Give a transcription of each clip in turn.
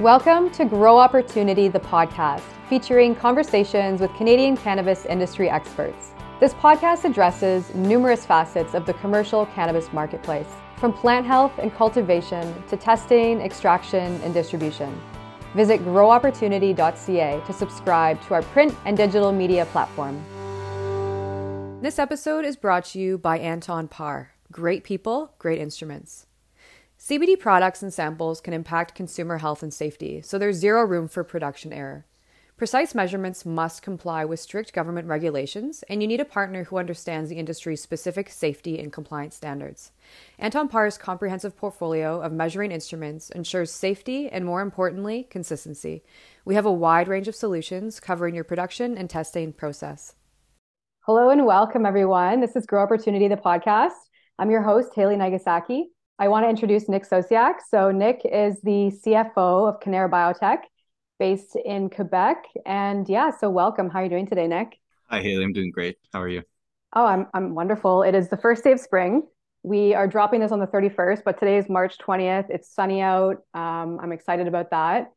Welcome to Grow Opportunity, the podcast, featuring conversations with Canadian cannabis industry experts. This podcast addresses numerous facets of the commercial cannabis marketplace, from plant health and cultivation to testing, extraction, and distribution. Visit growopportunity.ca to subscribe to our print and digital media platform. This episode is brought to you by Anton Paar. Great people, great instruments. CBD products and samples can impact consumer health and safety, so there's zero room for production error. Precise measurements must comply with strict government regulations, and you need a partner who understands the industry's specific safety and compliance standards. Anton Paar's comprehensive portfolio of measuring instruments ensures safety and, more importantly, consistency. We have a wide range of solutions covering your production and testing process. Hello and welcome, everyone. This is Grow Opportunity, the podcast. I'm your host, Haley Nagasaki. I want to introduce Nick Sosiak. So, Nick is the CFO of Cannara Biotech based in Quebec. And yeah, so welcome. How are you doing today, Nick? Hi, Haley. I'm doing great. How are you? Oh, I'm, I'm wonderful. It is the first day of spring. We are dropping this on the 31st, but today is March 20th. It's sunny out. Um, I'm excited about that.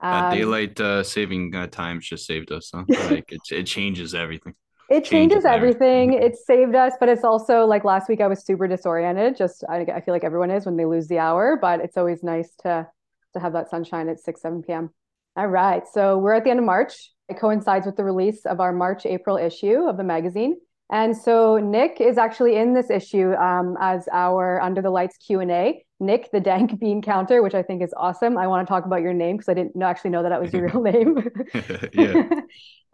Um, uh, daylight uh, saving uh, times just saved us. Huh? like it, it changes everything it changes everything. It saved us, but it's also like last week I was super disoriented. Just I, I, feel like everyone is when they lose the hour, but it's always nice to to have that sunshine at 6, 7 p.m. All right. So we're at the end of March. It coincides with the release of our March, April issue of the magazine. And so Nick is actually in this issue um, as our Under the Lights Q&A. Nick, the Dank Bean Counter, which I think is awesome. I want to talk about your name because I didn't actually know that that was your real name. yeah.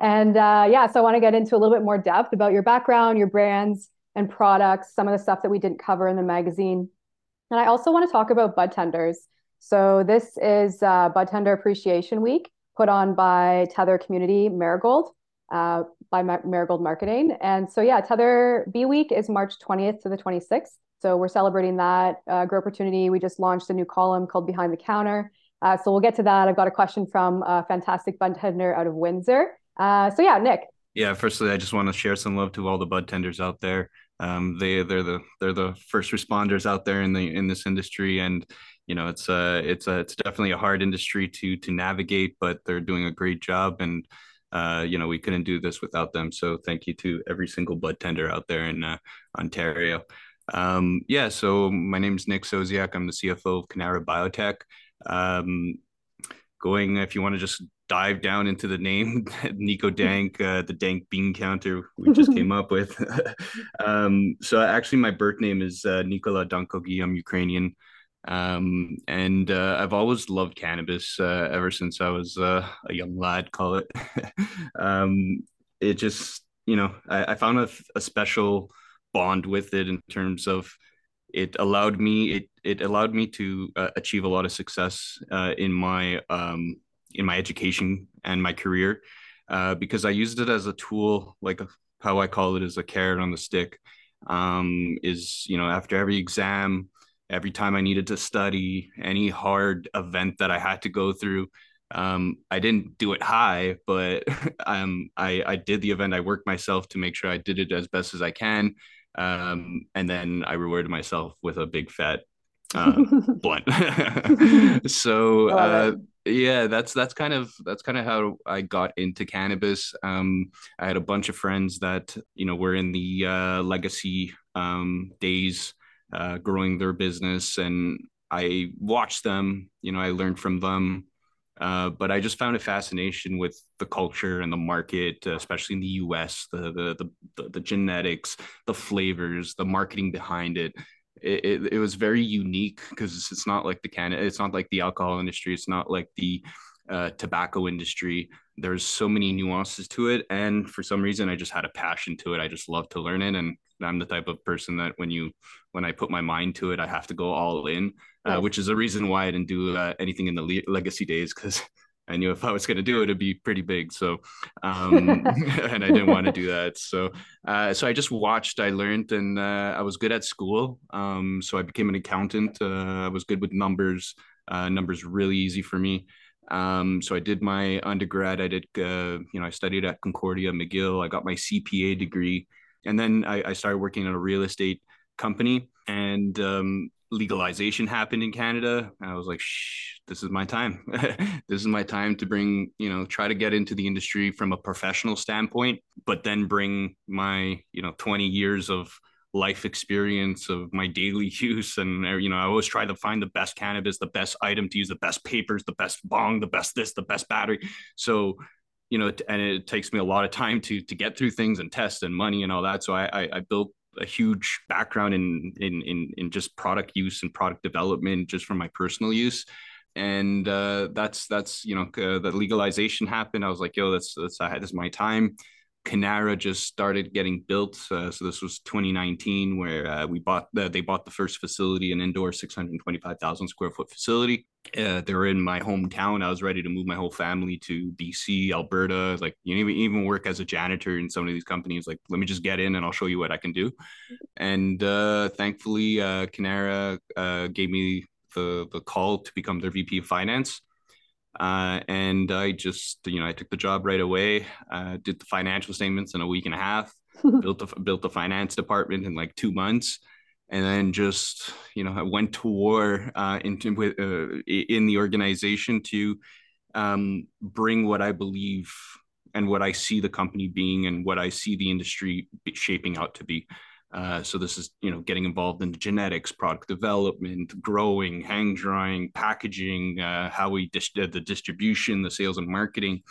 And uh, yeah, so I want to get into a little bit more depth about your background, your brands and products, some of the stuff that we didn't cover in the magazine. And I also want to talk about bud tenders. So this is uh, Bud Tender Appreciation Week put on by Tether Community Marigold uh, by Marigold Marketing. And so yeah, Tether B Week is March 20th to the 26th. So we're celebrating that uh, Grow Opportunity. We just launched a new column called Behind the Counter. Uh, so we'll get to that. I've got a question from a fantastic bud tender out of Windsor. Uh, so yeah, Nick. Yeah, firstly, I just want to share some love to all the bud tenders out there. Um, they they're the they're the first responders out there in the in this industry, and you know it's uh it's a it's definitely a hard industry to to navigate, but they're doing a great job, and uh, you know we couldn't do this without them. So thank you to every single bud tender out there in uh, Ontario. Um, yeah, so my name is Nick Sosiak. I'm the CFO of Cannara Biotech. Um, going, if you want to just dive down into the name Niko Dank, uh, the Dank bean counter we just came up with. um, so actually, my birth name is uh, Nikola Dankogi. I'm Ukrainian, um, and uh, I've always loved cannabis uh, ever since I was uh, a young lad. Call it. um, it just you know I, I found a, a special bond with it in terms of it allowed me it it allowed me to uh, achieve a lot of success uh, in my um, in my education and my career uh, because I used it as a tool, like how I call it is a carrot on the stick. Um, is you know after every exam, every time I needed to study, any hard event that I had to go through, um, I didn't do it high, but um, I I did the event. I worked myself to make sure I did it as best as I can, um, and then I rewarded myself with a big fat uh, blunt. so uh, yeah that's that's kind of that's kind of how i got into cannabis. Um i had a bunch of friends that you know were in the uh, legacy um days uh growing their business and i watched them. You know i learned from them uh, but I just found a fascination with the culture and the market, uh, especially in the U.S. The, the the the genetics, the flavors, the marketing behind it. It, it, it was very unique because it's not like the can it's not like the alcohol industry it's not like the uh, tobacco industry. There's so many nuances to it and for some reason i just had a passion to it. I just love to learn it and i'm the type of person that when you when i put my mind to it i have to go all in uh, which is the reason why i didn't do uh, anything in the le- legacy days because I knew if I was going to do it, it'd be pretty big. So, um, and I didn't want to do that. So, uh, so I just watched, I learned, and uh, I was good at school. Um, so I became an accountant. Uh, I was good with numbers. Uh, numbers really easy for me. Um, so I did my undergrad. I did, uh, you know, I studied at Concordia McGill. I got my CPA degree, and then I, I started working at a real estate company. And um, legalization happened in Canada, I was like, Shh, this is my time. this is my time to bring, you know, try to get into the industry from a professional standpoint, but then bring my, you know, 20 years of life experience of my daily use and uh, you know i always try to find the best cannabis the best item to use the best papers the best bong the best this the best battery so you know and it takes me a lot of time to to get through things and test and money and all that so i i, I built a huge background in, in in in just product use and product development just from my personal use. And uh, that's that's you know uh, the legalization happened. I was like yo that's that's this is my time Cannara just started getting built. Uh, so this was 2019, where uh, we bought the, they bought the first facility, an indoor 625,000 square foot facility. Uh, they're in my hometown. I was ready to move my whole family to BC, Alberta. Like you even even work as a janitor in some of these companies. Like let me just get in and I'll show you what I can do. And uh, thankfully, uh, Cannara uh, gave me the the call to become their VP of finance. Uh, and I just, you know, I took the job right away. Uh, did the financial statements in a week and a half. built the built the finance department in like two months, and then just, you know, I went to war uh, into with uh, in the organization to um, bring what I believe and what I see the company being and what I see the industry shaping out to be. Uh, so this is you know getting involved in genetics, product development, growing, hang drying, packaging, uh, how we dis- the distribution, the sales and marketing.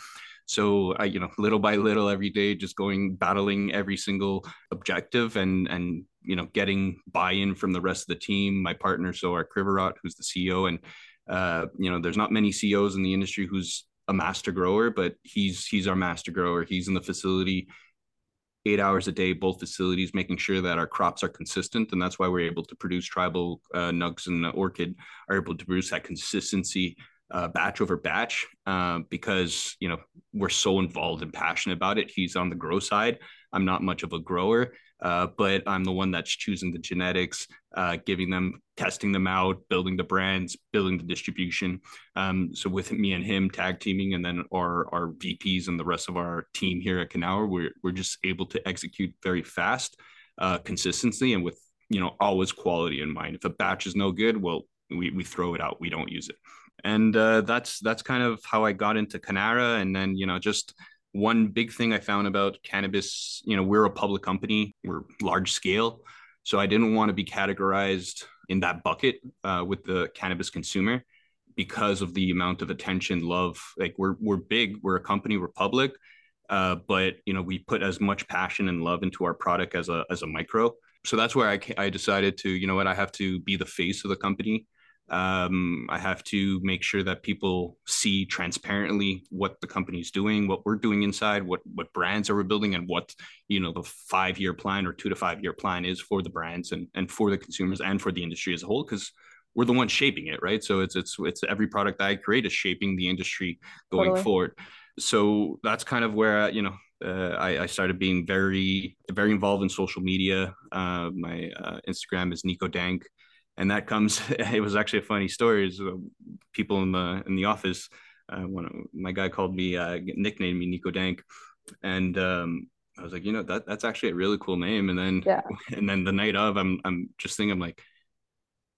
So I you know little by little every day, just going battling every single objective and and you know getting buy-in from the rest of the team, my partner, Zohar Krivorot, who's the CEO, and uh, you know there's not many CEOs in the industry who's a master grower, but he's he's our master grower. He's in the facility eight hours a day, both facilities, making sure that our crops are consistent. And that's why we're able to produce tribal uh, nugs and orchid are able to produce that consistency uh, batch over batch uh, because, you know, we're so involved and passionate about it. He's on the grow side. I'm not much of a grower, uh, but I'm the one that's choosing the genetics, uh, giving them, testing them out, building the brands, building the distribution. Um, so with me and him tag teaming, and then our our VPs and the rest of our team here at Cannara, we're we're just able to execute very fast, uh, consistently, and with you know always quality in mind. If a batch is no good, well, we we throw it out. We don't use it, and uh, that's that's kind of how I got into Cannara, and then you know just one big thing I found about cannabis, you know, we're a public company, we're large scale. So I didn't want to be categorized in that bucket uh, with the cannabis consumer because of the amount of attention, love. Like we're we're big, we're a company, we're public, uh, but you know we put as much passion and love into our product as a as a micro. So that's where I I decided to you know what I have to be the face of the company um, I have to make sure that people see transparently what the company's doing, what we're doing inside, what what brands are we building, and what you know the five year plan or two to five year plan is for the brands and and for the consumers and for the industry as a whole. Because we're the ones shaping it, right? So it's it's it's every product I create is shaping the industry going totally. forward. So that's kind of where you know uh, I, I, started being very very involved in social media. Uh, my uh, Instagram is Niko Dank and that comes it was actually a funny story is uh, people in the in the office uh, when my guy called me uh, nicknamed me niko dank and um, i was like you know that that's actually a really cool name and then yeah. and then the night of i'm i'm just thinking i'm like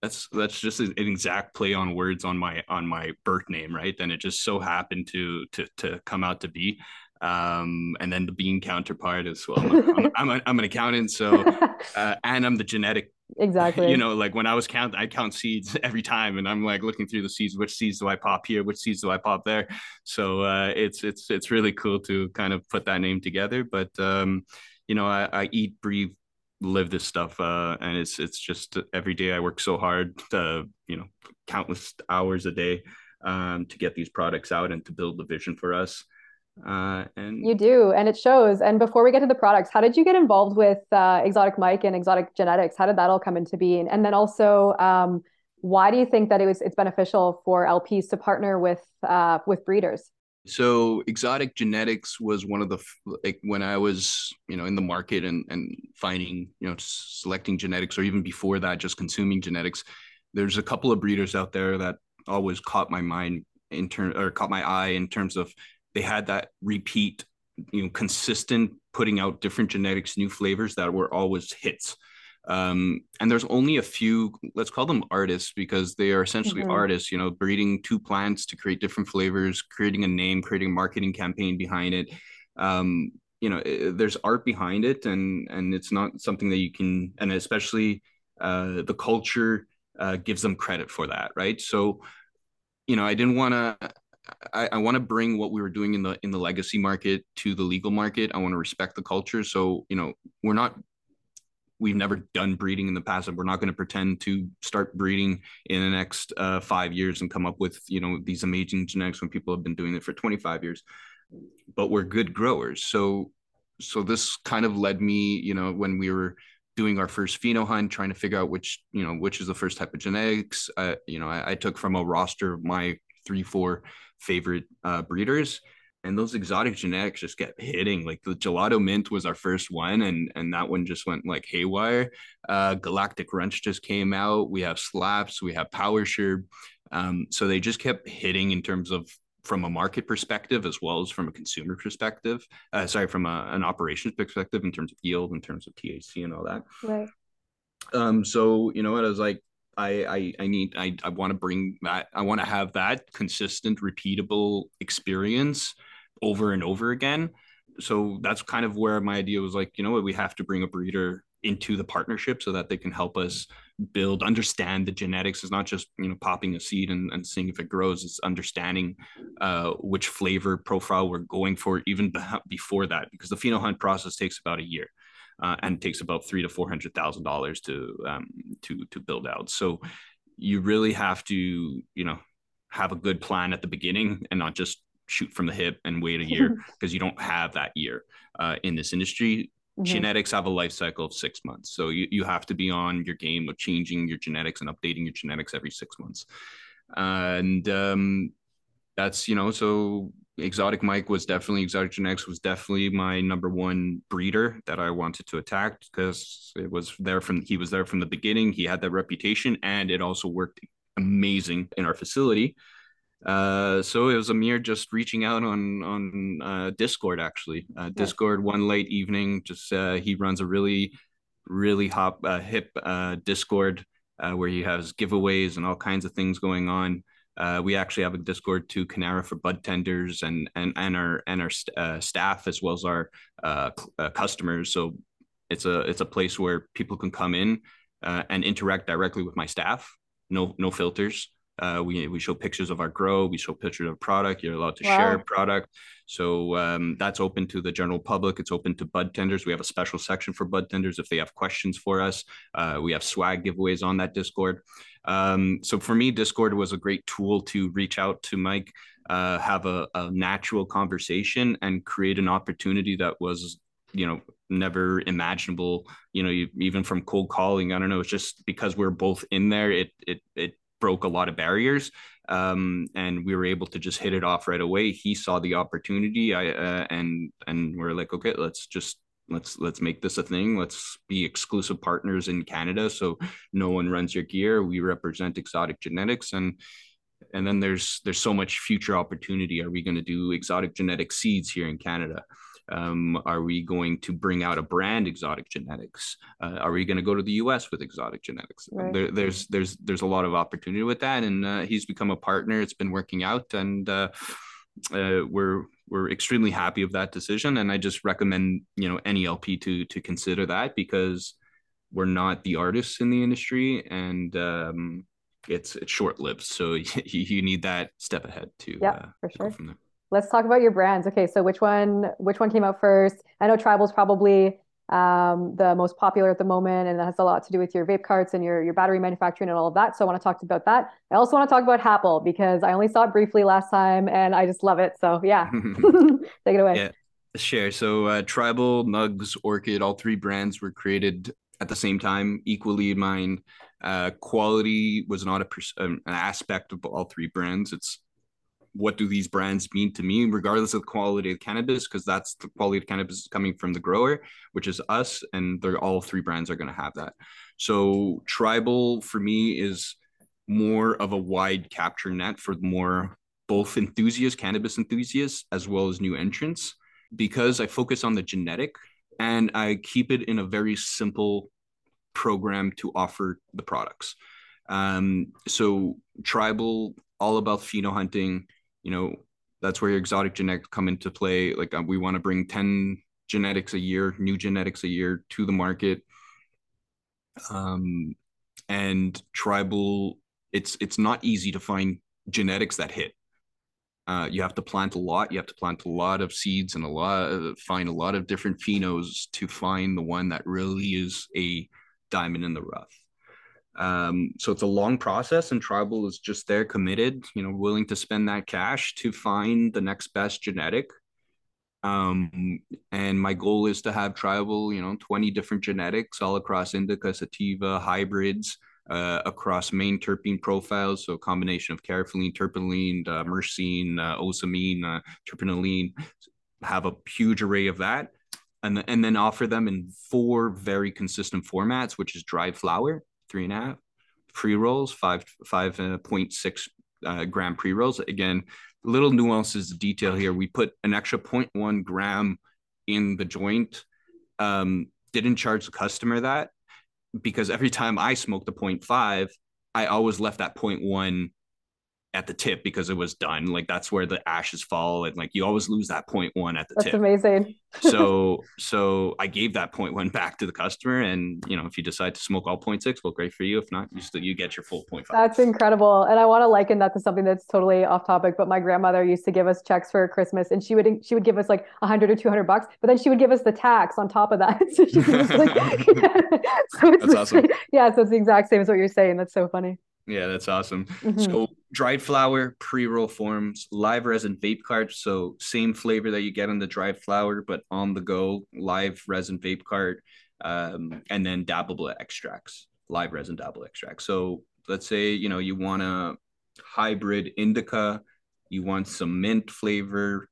that's that's just an exact play on words on my on my birth name right and it just so happened to to to come out to be um, and then the bean counterpart as well. I'm, I'm, I'm, a, I'm an accountant, so uh, and I'm the genetic Exactly. You know, like when I was count, I count seeds every time, and I'm like looking through the seeds. Which seeds do I pop here? Which seeds do I pop there? So uh, it's it's it's really cool to kind of put that name together. But um, you know, I, I eat, breathe, live this stuff, uh, and it's it's just every day I work so hard, to, you know, countless hours a day um, to get these products out and to build the vision for us. Uh, and you do, and it shows. And before we get to the products, how did you get involved with uh, Exotic Mike and Exotic Genetix? How did that all come into being? And then also, um, why do you think that it was it's beneficial for LPs to partner with uh, with breeders? So Exotic Genetix was one of the like when I was you know in the market and and finding you know selecting genetics or even before that just consuming genetics. There's a couple of breeders out there that always caught my mind in turn or caught my eye in terms of they had that repeat, you know, consistent putting out different genetics, new flavors that were always hits. Um, and there's only a few, let's call them artists because they are essentially mm-hmm. artists, you know, breeding two plants to create different flavors, creating a name, creating a marketing campaign behind it. Um, you know, it, there's art behind it and, and it's not something that you can, and especially uh, the culture uh, gives them credit for that. Right. So, you know, I didn't want to, I, I want to bring what we were doing in the in the legacy market to the legal market. I want to respect the culture. So you know, we're not we've never done breeding in the past and we're not going to pretend to start breeding in the next uh, five years and come up with you know these amazing genetics when people have been doing it for 25 years but we're good growers so so this kind of led me you know when we were doing our first pheno hunt trying to figure out which you know which is the first type of genetics uh, you know I, I took from a roster of my three four favorite uh, breeders and those exotic genetix just kept hitting. Like the gelato mint was our first one, and and that one just went like haywire. Uh, Galactic Runtz just came out. We have Slaps, we have Power Sure. Um, so they just kept hitting in terms of from a market perspective as well as from a consumer perspective. Uh, sorry, from a, an operations perspective in terms of yield, in terms of THC and all that. Right. Um. So you know what I was like. I, I, I need I, I want to bring that I want to have that consistent repeatable experience over and over again. So that's kind of where my idea was like, you know what, we have to bring a breeder into the partnership so that they can help us build, understand the genetics. It's not just, you know, popping a seed and, and seeing if it grows. It's understanding uh, which flavor profile we're going for even before that, because the pheno hunt process takes about a year. Uh, and takes about three to four hundred thousand dollars to um, to to build out. So you really have to, you know, have a good plan at the beginning and not just shoot from the hip and wait a year because you don't have that year uh, in this industry. Mm-hmm. Genetics have a life cycle of six months. So you, you have to be on your game of changing your genetics and updating your genetics every six months. and um, that's, you know, so Exotic Mike was definitely, Exotic Genetix was definitely my number one breeder that I wanted to attack because it was there from, he was there from the beginning. He had that reputation and it also worked amazing in our facility. Uh, so it was Amir just reaching out on on uh, Discord actually. Uh, Discord one late evening. Just uh, he runs a really really hop uh, hip uh, Discord uh, where he has giveaways and all kinds of things going on. Uh, we actually have a Discord to Cannara for bud tenders and and and our and our uh, staff as well as our uh, uh, customers. So it's a it's a place where people can come in uh, and interact directly with my staff. No no filters. Uh, we we show pictures of our grow. We show pictures of product. You're allowed to wow. share product. So um, that's open to the general public. It's open to bud tenders. We have a special section for bud tenders if they have questions for us. Uh, we have swag giveaways on that Discord. Um, so for me, Discord was a great tool to reach out to Mike, uh, have a, a natural conversation, and create an opportunity that was you know never imaginable you know even from cold calling i don't know it's just because we're both in there it it it broke a lot of barriers um, and we were able to just hit it off right away. He saw the opportunity. I, uh, and and we're like okay let's just let's let's make this a thing. Let's be exclusive partners in canada so no one runs your gear. We represent exotic genetix. And and then there's there's so much future opportunity. Are we going to do exotic genetic seeds here in canada um, are we going to bring out a brand exotic genetix? Uh, are we going to go to the U.S. with exotic genetix? Right. There, there's there's there's a lot of opportunity with that, and uh, he's become a partner. It's been working out, and uh, uh we're we're extremely happy of that decision. And I just recommend you know any LP to to consider that because we're not the artists in the industry, and um, it's it's short lived. So you, you need that step ahead to yeah uh, for sure let's talk about your brands. Okay, so which one which one came out first? I know Tribal's probably um, the most popular at the moment, and that has a lot to do with your vape carts and your your battery manufacturing and all of that. So I want to talk about that. I also want to talk about Happle because I only saw it briefly last time, and I just love it. So yeah, take it away. Yeah, share. So uh, Tribal, Nugs, Orchid, all three brands were created at the same time, equally in mind. Uh, quality was not a, an aspect of all three brands. It's what do these brands mean to me, regardless of the quality of cannabis, because that's the quality of cannabis coming from the grower, which is us, and they're all three brands are going to have that. So tribal for me is more of a wide capture net for more both enthusiasts, cannabis enthusiasts, as well as new entrants, because I focus on the genetic and I keep it in a very simple program to offer the products. Um, so tribal, all about pheno hunting. You know, that's where your exotic genetics come into play. Like uh, we want to bring ten genetics a year, new genetics a year to the market. Um, and tribal, it's it's not easy to find genetics that hit. Uh, you have to plant a lot. You have to plant a lot of seeds and a lot of, find a lot of different phenos to find the one that really is a diamond in the rough. Um, so it's a long process, and Tribal is just there, committed, you know, willing to spend that cash to find the next best genetic. Um, and my goal is to have Tribal, you know, 20 different genetics all across indica, sativa, hybrids, uh, across main terpene profiles. So a combination of caryophyllene, terpinolene, uh, myrcene, uh, ocimene, uh, terpinolene, have a huge array of that. And, and then offer them in four very consistent formats, which is dried flower, three and a half, pre rolls, five, 5.6 uh, uh, gram pre rolls. Again, little nuances, of detail here. We put an extra 0.1 gram in the joint. Um, didn't charge the customer that because every time I smoked the 0.5, I always left that 0.1 at the tip because it was done. Like that's where the ashes fall, and like you always lose that point one at the that's tip. That's amazing. so so I gave that point one back to the customer, and you know if you decide to smoke all point six, well, great for you. If not, you still you get your full point five. That's incredible, and I want to liken that to something that's totally off topic. But my grandmother used to give us checks for Christmas, and she would she would give us like a hundred or two hundred bucks, but then she would give us the tax on top of that. so like, yeah. so it's that's awesome. Yeah, so it's the exact same as what you're saying. That's so funny. Yeah, that's awesome. Mm-hmm. So dried flower, pre-roll forms, live resin vape cart. So same flavor that you get on the dried flower, but on the go, live resin vape cart, um, and then dabbable extracts, live resin dabble extracts. So let's say you know you want a hybrid indica, you want some mint flavor,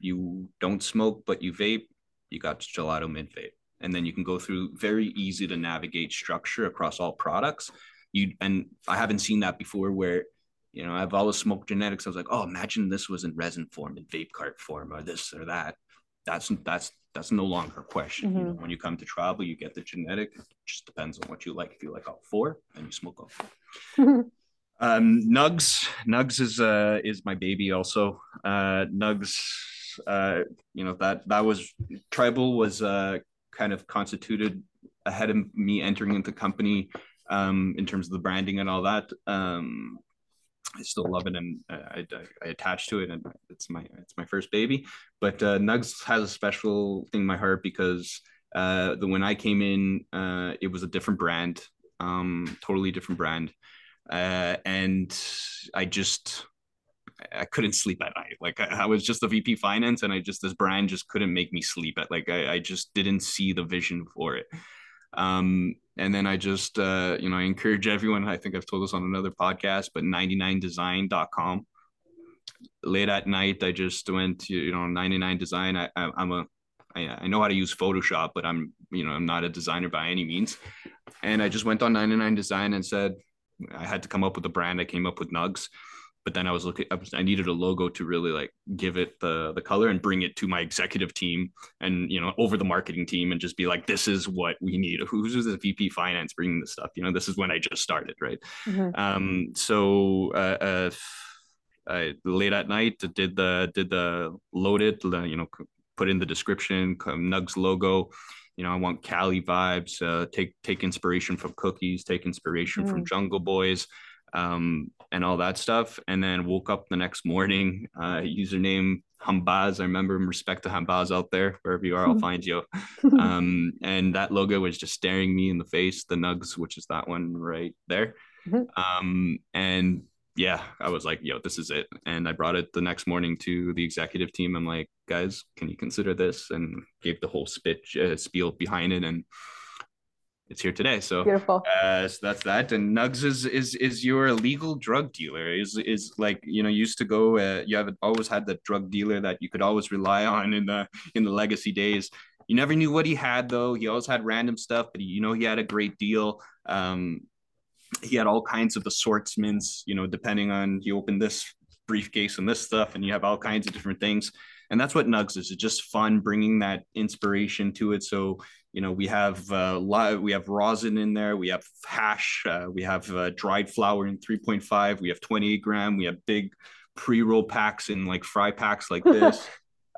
you don't smoke but you vape, you got gelato mint vape, and then you can go through very easy to navigate structure across all products you and I haven't seen that before where you know I've always smoked genetics. I was like, oh, imagine this was in resin form, in vape cart form, or this or that. That's that's that's no longer a question. Mm-hmm. You know, when you come to tribal, you get the genetic. It just depends on what you like. If you like all four, then you smoke all 4 um, Nugs, Nugs is uh is my baby also. Uh, Nugs, uh, you know that that was tribal was uh kind of constituted ahead of me entering into company um, in terms of the branding and all that. Um, I still love it and I, I, I attach to it and it's my it's my first baby. But uh, Nugs has a special thing in my heart because uh, the when I came in, uh, it was a different brand, um, totally different brand, uh, and I just I couldn't sleep at night. Like I, I, was just the VP finance, and I just this brand just couldn't make me sleep at. Like I, I just didn't see the vision for it. Um, and then I just, uh, you know, I encourage everyone. I think I've told this on another podcast, but 99design.com. Late at night, I just went to, you know, 99 design. I, I, I'm a, I, I know how to use Photoshop, but I'm, you know, I'm not a designer by any means. And I just went on 99 design and said, I had to come up with a brand. I came up with Nugs but then I was looking, I, was, I, needed a logo to really like give it the the color and bring it to my executive team and you know over the marketing team and just be like, this is what we need. Who's the VP finance bringing this stuff? You know, this is when I just started, right? Mm-hmm. Um, so uh, uh, I, late at night did the did the loaded, you know, put in the description, Nugs logo you know, I want Cali vibes. Uh, take take inspiration from cookies. Take inspiration mm. from Jungle Boys um, and all that stuff. And then woke up the next morning, uh, username Hambaz. I remember him, respect to Hambaz out there, wherever you are, I'll find you. Um, and that logo was just staring me in the face, the Nugs, which is that one right there. Mm-hmm. Um, and yeah, I was like, yo, this is it. And I brought it the next morning to the executive team. I'm like, guys, can you consider this? And gave the whole spit uh, spiel behind it. And it's here today. So beautiful. Uh, so that's that. And Nugs is is is your legal drug dealer. Is is like you know used to go. Uh, you have always had the drug dealer that you could always rely on in the in the legacy days. You never knew what he had though. He always had random stuff, but he, you know he had a great deal. Um, he had all kinds of assortments. You know, depending on you open this briefcase and this stuff, and you have all kinds of different things and that's what nugs is it's just fun bringing that inspiration to it so you know we have uh, live, we have rosin in there we have hash uh, we have uh, dried flour in 3.5 we have 28 gram we have big pre-roll packs in like fry packs like this.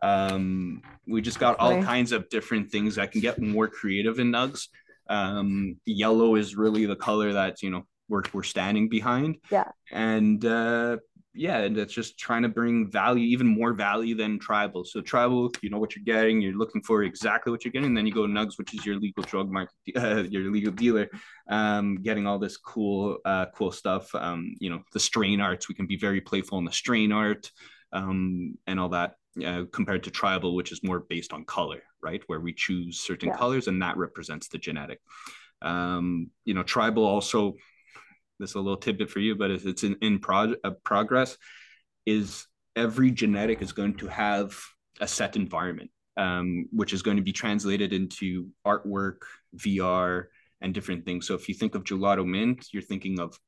Um, we just got all kinds of different things that can get more creative in nugs. Um, yellow is really the color that you know we're, we're standing behind yeah and uh, yeah, and it's just trying to bring value, even more value than tribal. So tribal, you know what you're getting, you're looking for exactly what you're getting. And then you go Nugs, which is your legal drug market, uh, your legal dealer, um, getting all this cool, uh, cool stuff. Um, you know, the strain arts, we can be very playful in the strain art, um, and all that. Uh, compared to tribal, which is more based on color, right? Where we choose certain yeah. colors and that represents the genetic. Um, you know, tribal also this is a little tidbit for you, but if it's in, in prog- uh, progress, is every genetic is going to have a set environment, um, which is going to be translated into artwork, VR, and different things. So if you think of gelato mint, you're thinking of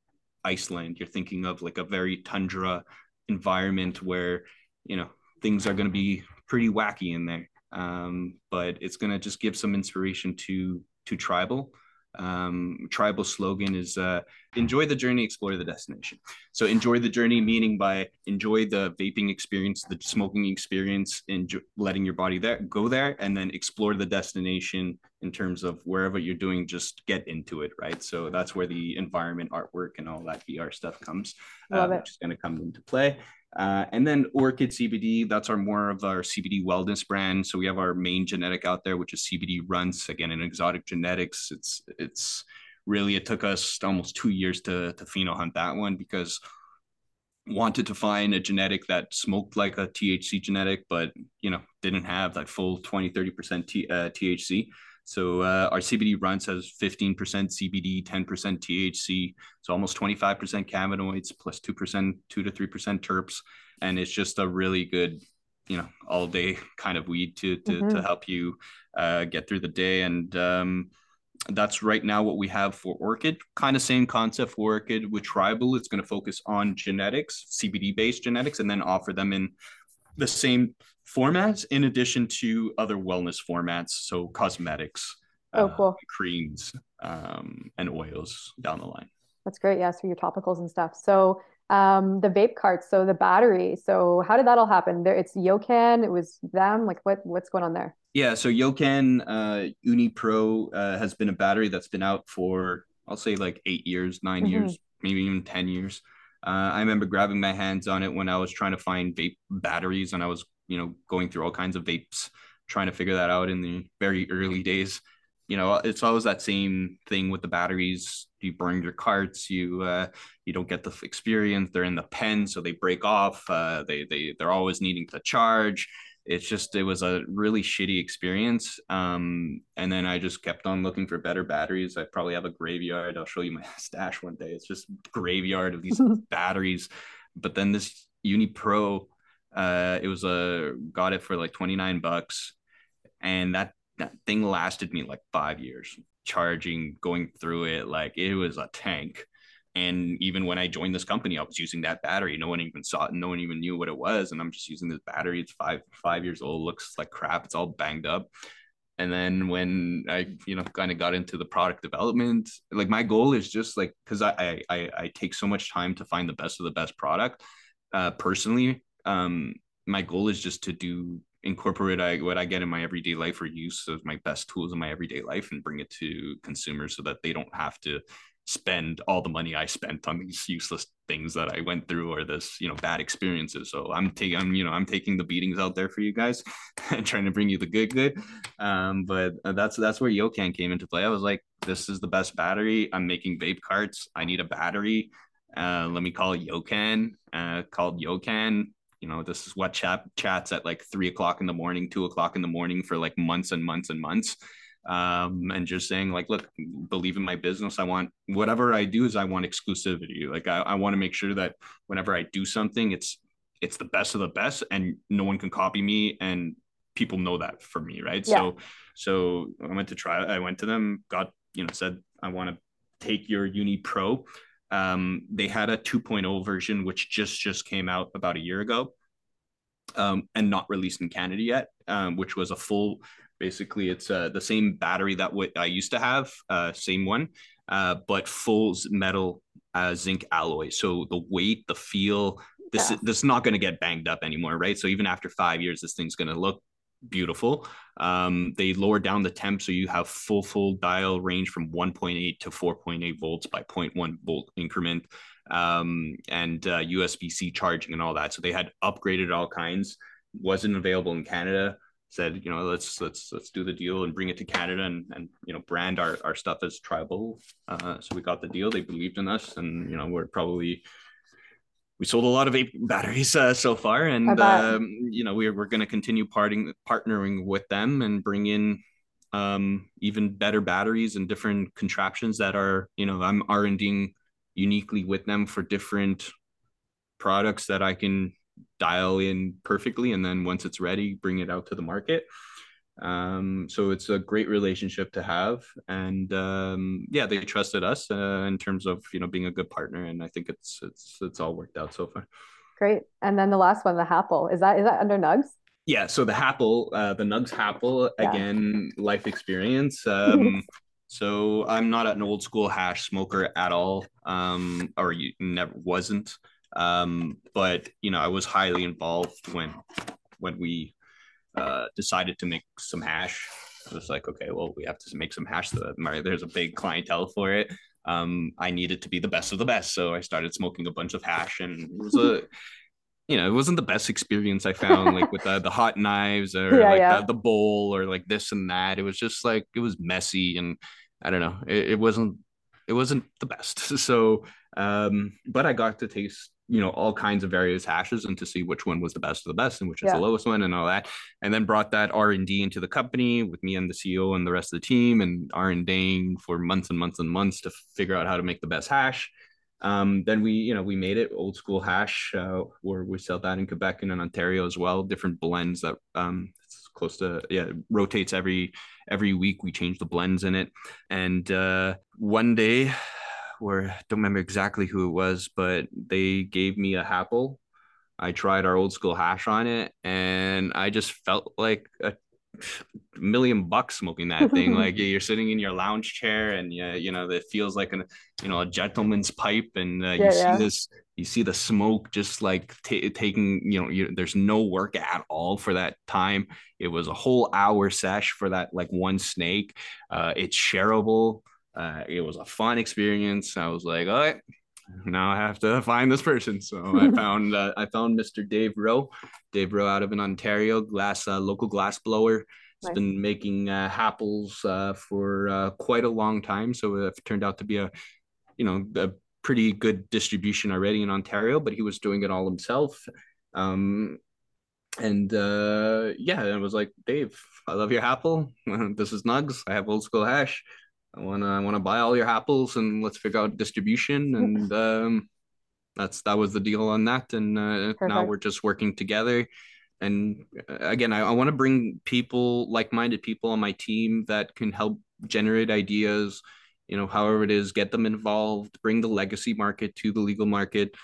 Iceland. You're thinking of like a very tundra environment where you know things are going to be pretty wacky in there. Um, but it's going to just give some inspiration to to tribal um, tribal slogan is uh, enjoy the journey explore the destination. So enjoy the journey meaning by enjoy the vaping experience the smoking experience and letting your body there go there and then explore the destination in terms of wherever you're doing just get into it right? So that's where the environment artwork and all that vr stuff comes uh, which is going to come into play uh, and then Orchid CBD, that's our more of our CBD wellness brand. So we have our main genetic out there, which is CBD Runtz. Again, in exotic genetix, it's it's really it took us almost two years to to pheno hunt that one because wanted to find a genetic that smoked like a THC genetic, but you know didn't have that full 20 30 percent uh, THC. So uh, our CBD Runtz has 15% CBD, 10% THC, so almost 25% cannabinoids plus 2%, 2 to 3% terps. And it's just a really good, you know, all day kind of weed to, to, mm-hmm. to help you uh, get through the day. And um, that's right now what we have for Orchid. Kind of same concept for Orchid with Tribal. It's going to focus on genetics, CBD based genetics, and then offer them in the same formats in addition to other wellness formats so cosmetics oh uh, cool. creams um, and oils down the line. That's great. Yeah so your topicals and stuff. So um, the vape carts so the battery so how did that all happen? There it's yocan it was them like what what's going on there? Yeah so yocan uh, uni pro uh, has been a battery that's been out for i'll say like eight years 9 mm-hmm. years maybe even 10 years uh, I remember grabbing my hands on it when I was trying to find vape batteries and I was you know going through all kinds of vapes trying to figure that out in the very early days. You know it's always that same thing with the batteries. You burn your carts you uh, you don't get the experience. They're in the pen so they break off. Uh, they they they're always needing to charge it's just it was a really shitty experience um, and then i just kept on looking for better batteries i probably have a graveyard i'll show you my stash one day it's just graveyard of these batteries but then this uni pro uh, it was a got it for like 29 bucks, and that that thing lasted me like five years. Charging, going through it, like it was a tank. And even when I joined this company, I was using that battery. No one even saw it. No one even knew what it was. And I'm just using this battery. It's five five years old. Looks like crap. It's all banged up. And then when I, you know, kind of got into the product development, like my goal is just like because I, I I take so much time to find the best of the best product. Uh, personally, um, my goal is just to do incorporate I, what I get in my everyday life or use of my best tools in my everyday life and bring it to consumers so that they don't have to spend all the money I spent on these useless things that I went through or this, you know, bad experiences. So I'm taking, I'm, you know, I'm taking the beatings out there for you guys and trying to bring you the good, good. Um, but that's, that's where Yocan came into play. I was like, this is the best battery. I'm making vape carts. I need a battery. Uh, let me call it Yocan, uh, called Yocan you know this is what chat chats at like three o'clock in the morning two o'clock in the morning for like months and months and months um, and just saying like look believe in my business. I want whatever i do is i want exclusivity. Like i, I want to make sure that whenever i do something it's it's the best of the best and no one can copy me and people know that for me right? Yeah. so so i went to try i went to them got you know said i want to take your uni pro. Um, they had a 2.0 version, which just just came out about a year ago, um, and not released in Canada yet, um, which was a full Basically, it's uh, the same battery that I used to have, uh, same one, uh, but full metal uh, zinc alloy. So the weight, the feel, this yeah. this is not going to get banged up anymore, right? So even after five years, this thing's going to look beautiful. Um, they lowered down the temp so you have full full dial range from 1.8 to 4.8 volts by 0.1 volt increment, um, and uh, USB C charging and all that. So they had upgraded all kinds. Wasn't available in Canada. Said you know let's let's let's do the deal and bring it to Canada and and you know brand our our stuff as tribal. Uh, so we got the deal. They believed in us, and you know we're probably we sold a lot of vape batteries uh, so far, and um, you know we're we're going to continue parting partnering with them and bring in um, even better batteries and different contraptions that are you know I'm R and Ding uniquely with them for different products that I can dial in perfectly, and then once it's ready, bring it out to the market. Um, so it's a great relationship to have, and um, yeah, they trusted us uh, in terms of you know being a good partner, and I think it's it's it's all worked out so far. Great, and then the last one, the Happle, is that is that under Nugs? Yeah, so the Happle, uh, the Nugs Happle, yeah. again, life experience. Um, so I'm not an old school hash smoker at all, um, or you never wasn't. Um, but you know, I was highly involved when when we uh, decided to make some hash. It was like, okay, well, we have to make some hash. There's a big clientele for it. Um, I needed to be the best of the best, so I started smoking a bunch of hash, and it was a, you know, it wasn't the best experience I found, like with the, the hot knives or yeah, like yeah. The, the, bowl or like this and that. It was just like it was messy, and I don't know, it, it wasn't it wasn't the best. So, um, but I got to taste you know all kinds of various hashes and to see which one was the best of the best and which is yeah. the lowest one and all that. And then brought that r&d into the company with me and the ceo and the rest of the team and r&ding for months and months and months to figure out how to make the best hash. Um, then we you know we made it old school hash uh, where we sell that in quebec and in ontario as well different blends that um, it's close to yeah rotates every every week we change the blends in it. And uh, one day where I don't remember exactly who it was, but they gave me a Happle. I tried our old school hash on it, and I just felt like a million bucks smoking that thing. like you're sitting in your lounge chair, and yeah, you know it feels like an you know a gentleman's pipe, and uh, yeah, you see yeah. this, you see the smoke just like t- taking you know you, there's no work at all for that time. It was a whole hour sesh for that like one snake. Uh, it's shareable. Uh, it was a fun experience. I was like, all right, now I have to find this person. So I found uh, I found Mr. Dave Rowe, Dave Rowe out of an Ontario glass uh, local glass blower. He's nice. been making uh, Happles uh, for uh, quite a long time. So it turned out to be a, you know, a pretty good distribution already in Ontario. But he was doing it all himself. Um, and uh, yeah, it was like Dave, I love your Apple. this is Nugs. I have old school hash. I wanna I wanna buy all your apples and let's figure out distribution and um, that's that was the deal on that and uh, now we're just working together. And uh, again I, I want to bring people like-minded people on my team that can help generate ideas you know however it is get them involved bring the legacy market to the legal market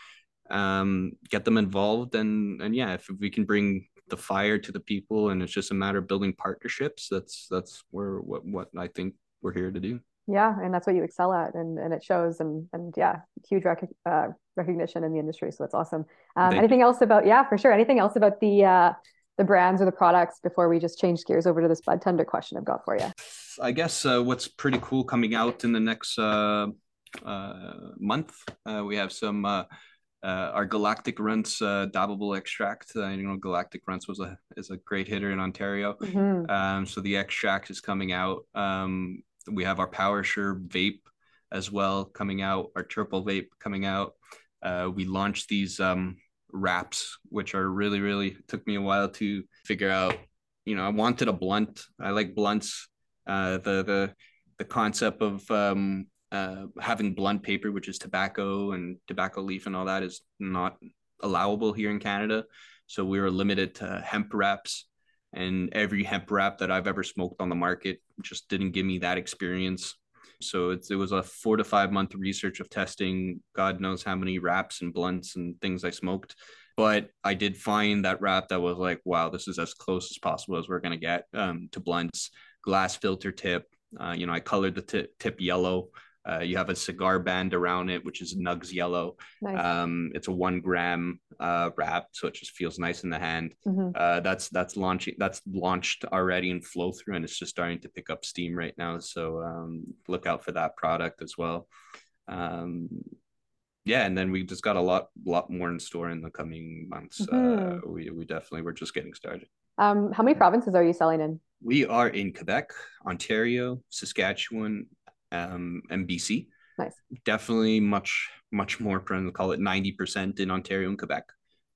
um, get them involved and and yeah if we can bring the fire to the people and it's just a matter of building partnerships that's that's where what what I think we're here to do. Yeah, and that's what you excel at, and and it shows, and and yeah, huge rec- uh, recognition in the industry. So that's awesome. Um, anything you. else about yeah, for sure. Anything else about the uh, the brands or the products before we just change gears over to this bud tender question I've got for you? I guess uh, what's pretty cool coming out in the next uh, uh, month, uh, we have some uh, uh, our Galactic Runtz uh, dabbable extract. Uh, you know, Galactic Runtz was a is a great hitter in Ontario. Mm-hmm. Um, so the extract is coming out. Um, we have our Power Sure vape as well coming out. Our triple vape coming out. Uh, we launched these um, wraps, which are really really took me a while to figure out. You know, I wanted a blunt. I like blunts. Uh, the the the concept of um, uh, having blunt paper, which is tobacco and tobacco leaf and all that, is not allowable here in Canada. So we were limited to hemp wraps, and every hemp wrap that I've ever smoked on the market just didn't give me that experience. So it was a four to five month research of testing. God knows how many wraps and blunts and things I smoked but I did find that wrap that was like, wow, this is as close as possible as we're gonna get um, to blunts. Glass filter tip. Uh, you know, I colored the t- tip yellow. Uh, you have a cigar band around it, which is Nugs Yellow. Nice. Um, it's a one gram uh, wrap, so it just feels nice in the hand. Mm-hmm. Uh, that's that's launching. That's launched already in flow through, and it's just starting to pick up steam right now. So um, look out for that product as well. Um, yeah, and then we just got a lot, lot more in store in the coming months. Uh, mm-hmm. we we definitely we're just getting started. Um, how many provinces are you selling in? We are in Quebec, Ontario, Saskatchewan, um, and BC. Nice. Definitely much, much more, call it 90% in Ontario and Quebec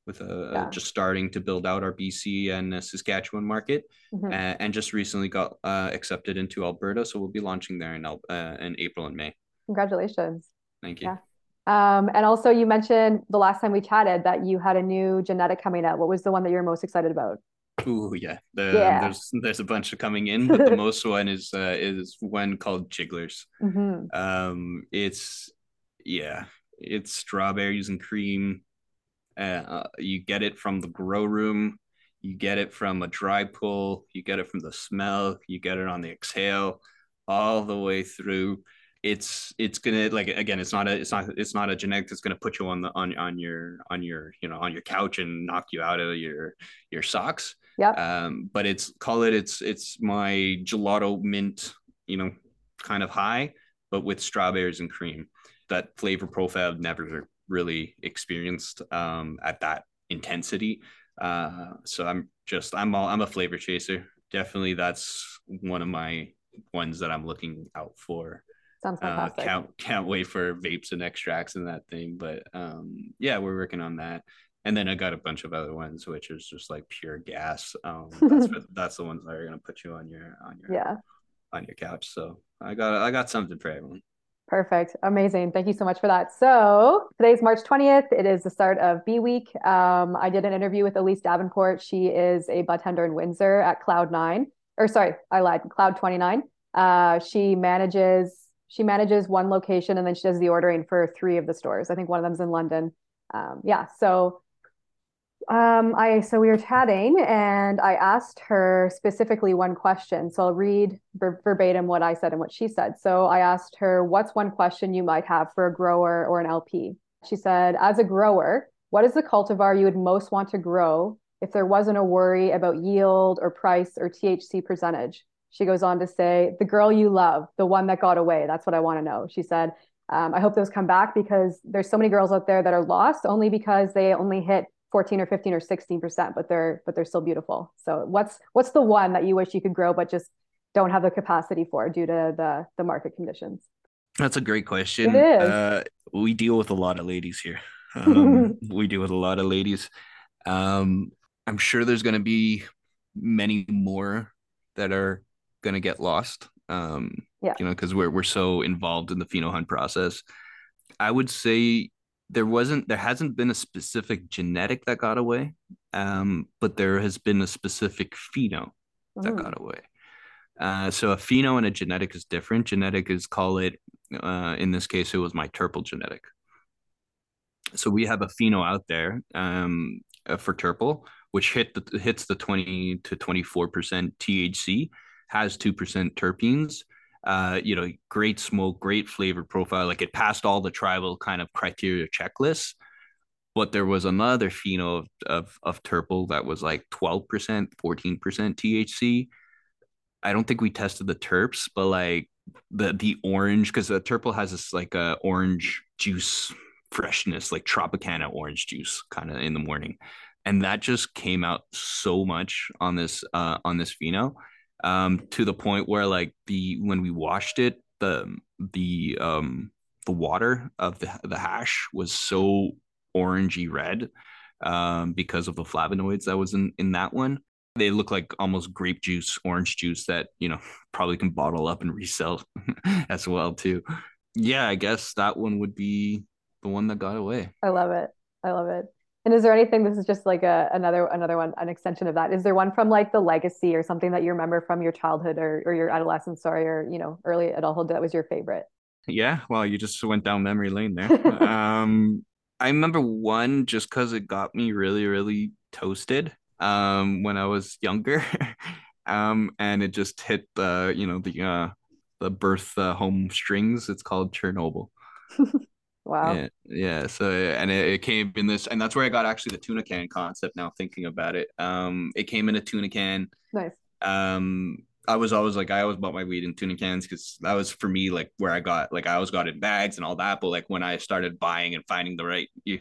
with uh, yeah. just starting to build out our BC and uh, Saskatchewan market, mm-hmm. uh, and just recently got uh, accepted into Alberta. So we'll be launching there in uh, in April and May. Congratulations! Thank you. Yeah. Um, and also, you mentioned the last time we chatted that you had a new genetic coming out. What was the one that you're most excited about? Oh yeah. The, yeah. There's there's a bunch of coming in, but the most one is uh, is one called Jigglers. Mm-hmm. Um, it's yeah, it's strawberries and cream. Uh, uh, you get it from the grow room. You get it from a dry pull. You get it from the smell. You get it on the exhale, all the way through it's it's gonna like again it's not a it's not it's not a genetic that's gonna put you on the on on your on your you know on your couch and knock you out of your your socks yeah um but it's call it it's it's my gelato mint you know kind of high but with strawberries and cream that flavor profile I've never really experienced um at that intensity uh so i'm just i'm all i'm a flavor chaser definitely that's one of my ones that i'm looking out for Sounds uh, fantastic. Uh, can't can't wait for vapes and extracts and that thing. But um, yeah, we're working on that. And then I got a bunch of other ones, which is just like pure gas. Um, that's for, that's the ones that are gonna put you on your on your yeah on your couch. So I got I got something for everyone. Perfect. Amazing. Thank you so much for that. So today's March 20th. It is the start of B Week. Um, I did an interview with Elise Davenport. She is a bud tender in Windsor at Cloud Nine, or sorry, I lied, Cloud 29. Uh, she manages she manages one location and then she does the ordering for three of the stores. I think one of them's in London. Um, yeah. So um, I so we were chatting and I asked her specifically one question. So I'll read ver- verbatim what I said and what she said. So I asked her, "What's one question you might have for a grower or an LP?" She said, "As a grower, what is the cultivar you would most want to grow if there wasn't a worry about yield or price or THC percentage?" She goes on to say, The girl you love, the one that got away. That's what I want to know. She said, um, I hope those come back because there's so many girls out there that are lost only because they only hit 14 or 15 or 16%, but they're but they're still beautiful. So what's what's the one that you wish you could grow but just don't have the capacity for due to the the market conditions? That's a great question. Uh, we deal with a lot of ladies here. Um, we deal with a lot of ladies. Um, I'm sure there's going to be many more that are going to get lost. Um, yeah. You know, because we're we're so involved in the pheno hunt process. I would say there wasn't there hasn't been a specific genetic that got away, um, but there has been a specific pheno that got away. Uh, so a pheno and a genetic is different. Genetic is call it uh, in this case it was my terpel genetic. So we have a pheno out there um, uh, for terpel, which hit the hits the twenty to twenty four percent THC has 2% terpenes. Uh, you know, great smoke, great flavor profile. Like it passed all the tribal kind of criteria checklists. But there was another pheno of, of, of terpel that was like 12%, 14% THC. I don't think we tested the terps, but like the the orange, because the terpel has this like a uh, orange juice freshness, like Tropicana orange juice kind of in the morning. And that just came out so much on this uh on this pheno um, to the point where like the when we washed it, the the um the water of the the hash was so orangey red um, because of the flavonoids that was in in that one. They look like almost grape juice, orange juice that you know probably can bottle up and resell as well too. Yeah, I guess that one would be the one that got away. I love it. I love it. And is there anything? This is just like a another another one, an extension of that. Is there one from like the legacy or something that you remember from your childhood or or your adolescence, sorry, or you know early adulthood that was your favorite? Yeah, well, you just went down memory lane there. um, I remember one just because it got me really, really toasted um, when I was younger. um, and it just hit the, you know, the uh, the birth uh, home strings. It's called Chernobyl. wow. Yeah, yeah. So and it, it, came in this, and that's where I got actually the tuna can concept. Now thinking about it, um, it came in a tuna can. Nice. Um, I was always like I always bought my weed in tuna cans because that was for me like where I got like I always got in bags and all that. But like when I started buying and finding the right you,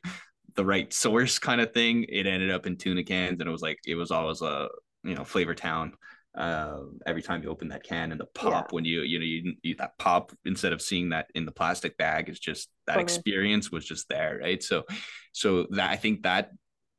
the right source kind of thing, it ended up in tuna cans and it was like it was always a you know Flavor Town. Uh, every time you open that can and the pop yeah. when you you know you, you that pop instead of seeing that in the plastic bag is just that Funny. experience was just there right so so that I think that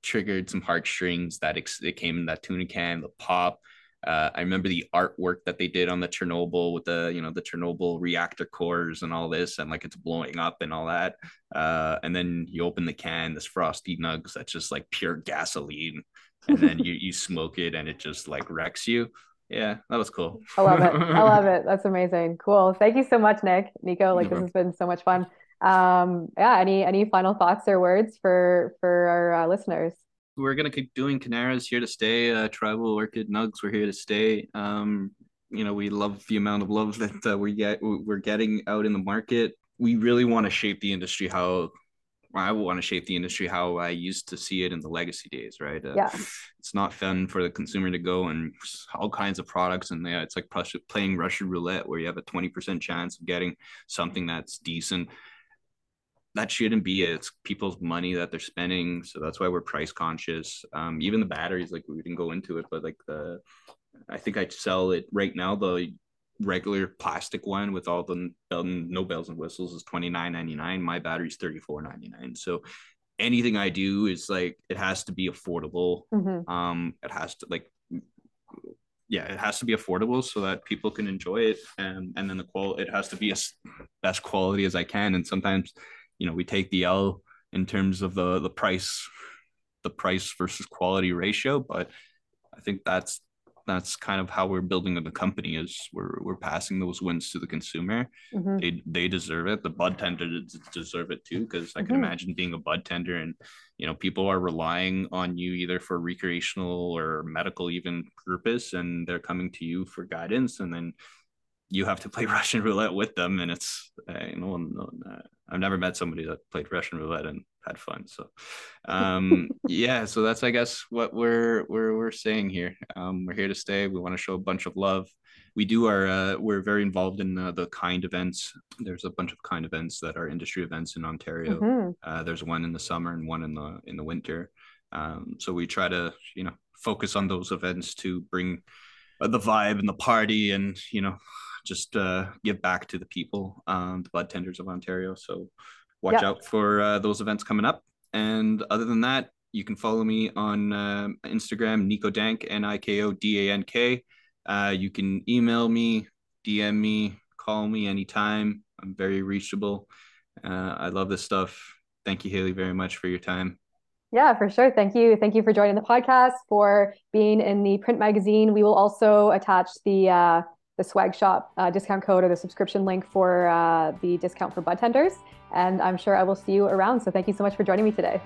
triggered some heartstrings that ex- it came in that tuna can the pop uh, I remember the artwork that they did on the Chernobyl with the you know the Chernobyl reactor cores and all this, and like it's blowing up and all that. Uh, and then you open the can, this frosty nugs that's just like pure gasoline, and then you you smoke it and it just like wrecks you. Yeah, that was cool. I love it. I love it. That's amazing. Cool. Thank you so much, Nick. Niko, like this has been so much fun. Um, yeah. Any any final thoughts or words for for our uh, listeners? we're gonna keep doing Cannara's here to stay. Uh, Tribal Orchid Nugz, we're here to stay. Um, you know, we love the amount of love that uh, we get we're getting out in the market. We really want to shape the industry how I want to shape the industry how I used to see it in the legacy days, right? Uh, yeah. It's not fun for the consumer to go and all kinds of products, and yeah, it's like playing Russian roulette where you have a twenty percent chance of getting something that's decent that shouldn't be it. It's people's money that they're spending. So that's why we're price conscious. Um, even the batteries, like we didn't go into it, but like the, I think I sell it right now. The regular plastic one with all the no bells and whistles is twenty nine ninety nine. My battery's thirty four ninety nine. So anything I do is like it has to be affordable. Mm-hmm. Um, it has to like yeah, it has to be affordable so that people can enjoy it, and and then the quality it has to be as best quality as I can. And sometimes you know we take the L in terms of the the price the price versus quality ratio but I think that's that's kind of how we're building the company is we're we're passing those wins to the consumer mm-hmm. they they deserve it the bud tender deserve it too because i can mm-hmm. imagine being a bud tender and you know people are relying on you either for recreational or medical even purpose and they're coming to you for guidance and then you have to play Russian roulette with them, and it's uh, you know, I've never met somebody that played Russian roulette and had fun. So, um, yeah, so that's I guess what we're we're we're saying here. Um, we're here to stay. We want to show a bunch of love. We do our uh, we're very involved in uh, the kind events. There's a bunch of kind events that are industry events in Ontario. Mm-hmm. Uh, there's one in the summer and one in the in the winter. Um, so we try to you know focus on those events to bring uh, the vibe and the party and you know just uh, give back to the people, um, the bud tenders of Ontario. So watch yep. out for uh, those events coming up. And other than that, you can follow me on uh, Instagram, Niko Dank, N I K O D A N K. Uh, you can email me, DM me, call me anytime. I'm very reachable. Uh, I love this stuff. Thank you, Haley, very much for your time. Yeah, for sure. Thank you. Thank you for joining the podcast, for being in the print magazine. We will also attach the uh, the swag shop uh, discount code or the subscription link for uh, the discount for bud tenders. And I'm sure I will see you around. So thank you so much for joining me today.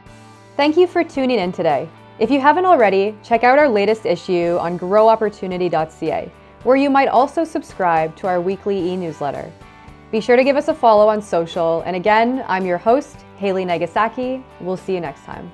Thank you for tuning in today. If you haven't already, check out our latest issue on growopportunity.ca, where you might also subscribe to our weekly e newsletter. Be sure to give us a follow on social. And again, I'm your host, Haley Nagasaki. We'll see you next time.